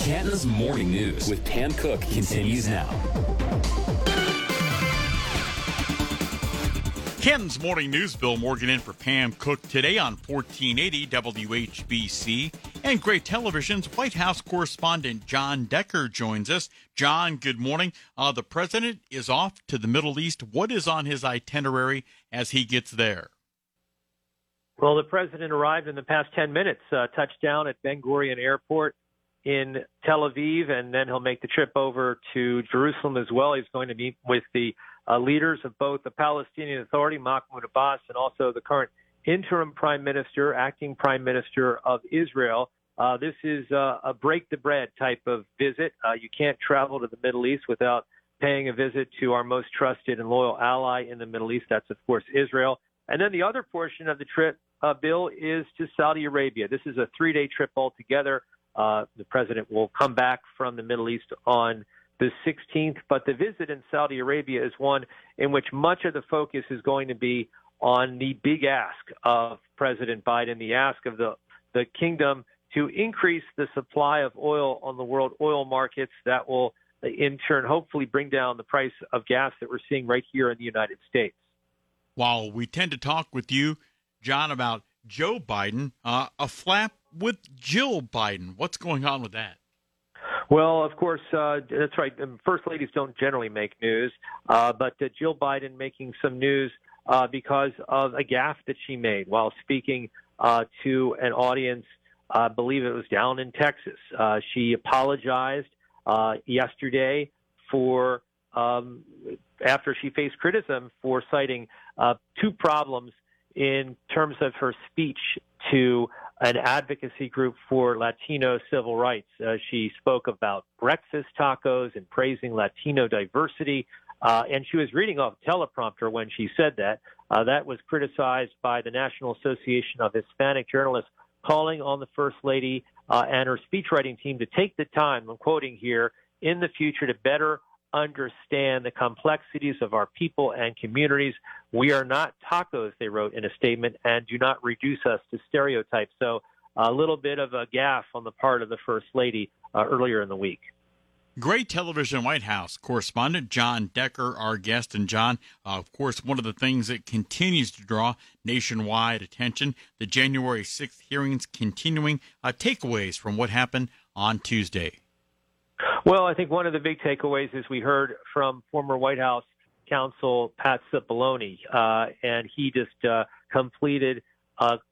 Canton's Morning News with Pam Cook continues now. Canton's Morning News, Bill Morgan in for Pam Cook today on 1480 WHBC. And Gray Television's White House correspondent John Decker joins us. John, good morning. Uh, the president is off to the Middle East. What is on his itinerary as he gets there? Well, the president arrived in the past 10 minutes, uh, touched down at Ben Gurion Airport in Tel Aviv, and then he'll make the trip over to Jerusalem as well. He's going to meet with the uh, leaders of both the Palestinian Authority, Mahmoud Abbas, and also the current interim prime minister, acting prime minister of Israel. Uh, this is uh, a break the bread type of visit. Uh, you can't travel to the Middle East without paying a visit to our most trusted and loyal ally in the Middle East. That's, of course, Israel. And then the other portion of the trip, uh, Bill, is to Saudi Arabia. This is a three day trip altogether. Uh, the president will come back from the Middle East on the 16th, but the visit in Saudi Arabia is one in which much of the focus is going to be on the big ask of President Biden, the ask of the, the kingdom to increase the supply of oil on the world oil markets. That will, in turn, hopefully bring down the price of gas that we're seeing right here in the United States. While we tend to talk with you, John, about Joe Biden, uh, a flap with Jill Biden. What's going on with that? Well, of course, uh, that's right. Um, first ladies don't generally make news, uh, but uh, Jill Biden making some news uh, because of a gaffe that she made while speaking uh, to an audience. I believe it was down in Texas. Uh, she apologized uh, yesterday for um, after she faced criticism for citing uh, two problems in terms of her speech to an advocacy group for Latino civil rights. Uh, she spoke about breakfast tacos and praising Latino diversity. Uh, and she was reading off teleprompter when she said that. Uh, that was criticized by the National Association of Hispanic Journalists, calling on the First Lady uh, and her speechwriting team to take the time, I'm quoting here, in the future to better understand the complexities of our people and communities. We are not tacos, they wrote in a statement, and do not reduce us to stereotypes. So a little bit of a gaffe on the part of the First Lady uh, earlier in the week. Gray television White House correspondent John Decker, our guest. And John, uh, of course, one of the things that continues to draw nationwide attention, the January 6th hearings continuing. Uh, takeaways from what happened on Tuesday. Well, I think one of the big takeaways is we heard from former White House counsel Pat Cipollone, uh, and he just uh, completed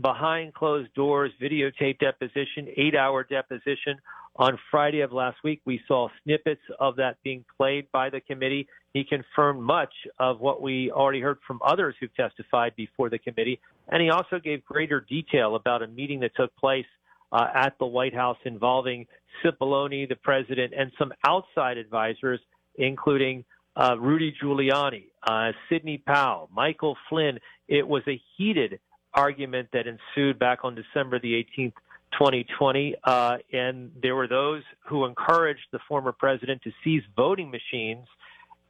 behind closed doors videotape deposition, eight hour deposition on Friday of last week. We saw snippets of that being played by the committee. He confirmed much of what we already heard from others who've testified before the committee, and he also gave greater detail about a meeting that took place uh, at the White House involving Cipollone, the president, and some outside advisors, including uh, Rudy Giuliani, uh, Sidney Powell, Michael Flynn. It was a heated argument that ensued back on December the 18th, 2020, uh, and there were those who encouraged the former president to seize voting machines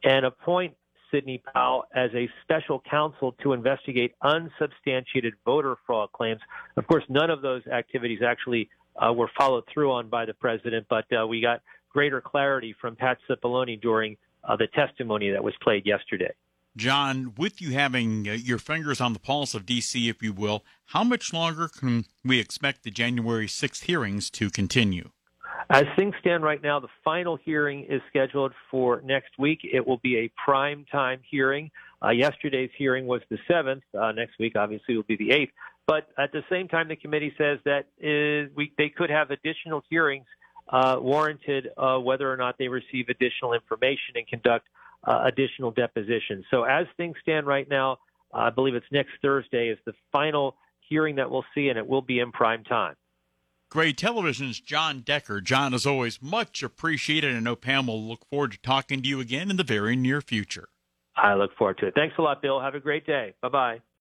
and appoint Sidney Powell as a special counsel to investigate unsubstantiated voter fraud claims. Of course, none of those activities actually uh, were followed through on by the president, but uh, we got greater clarity from Pat Cipollone during uh, the testimony that was played yesterday. John, with you having uh, your fingers on the pulse of D.C., if you will, how much longer can we expect the January 6th hearings to continue? As things stand right now, the final hearing is scheduled for next week. It will be a prime time hearing. Uh, yesterday's hearing was the 7th. Uh, next week, obviously, will be the 8th. But at the same time, the committee says that is, we, they could have additional hearings uh, warranted uh, whether or not they receive additional information and conduct uh, additional depositions. So as things stand right now, I believe it's next Thursday is the final hearing that we'll see, and it will be in prime time. Gray Television's John Decker. John, as always, much appreciated. I know Pam will look forward to talking to you again in the very near future. I look forward to it. Thanks a lot, Bill. Have a great day. Bye bye.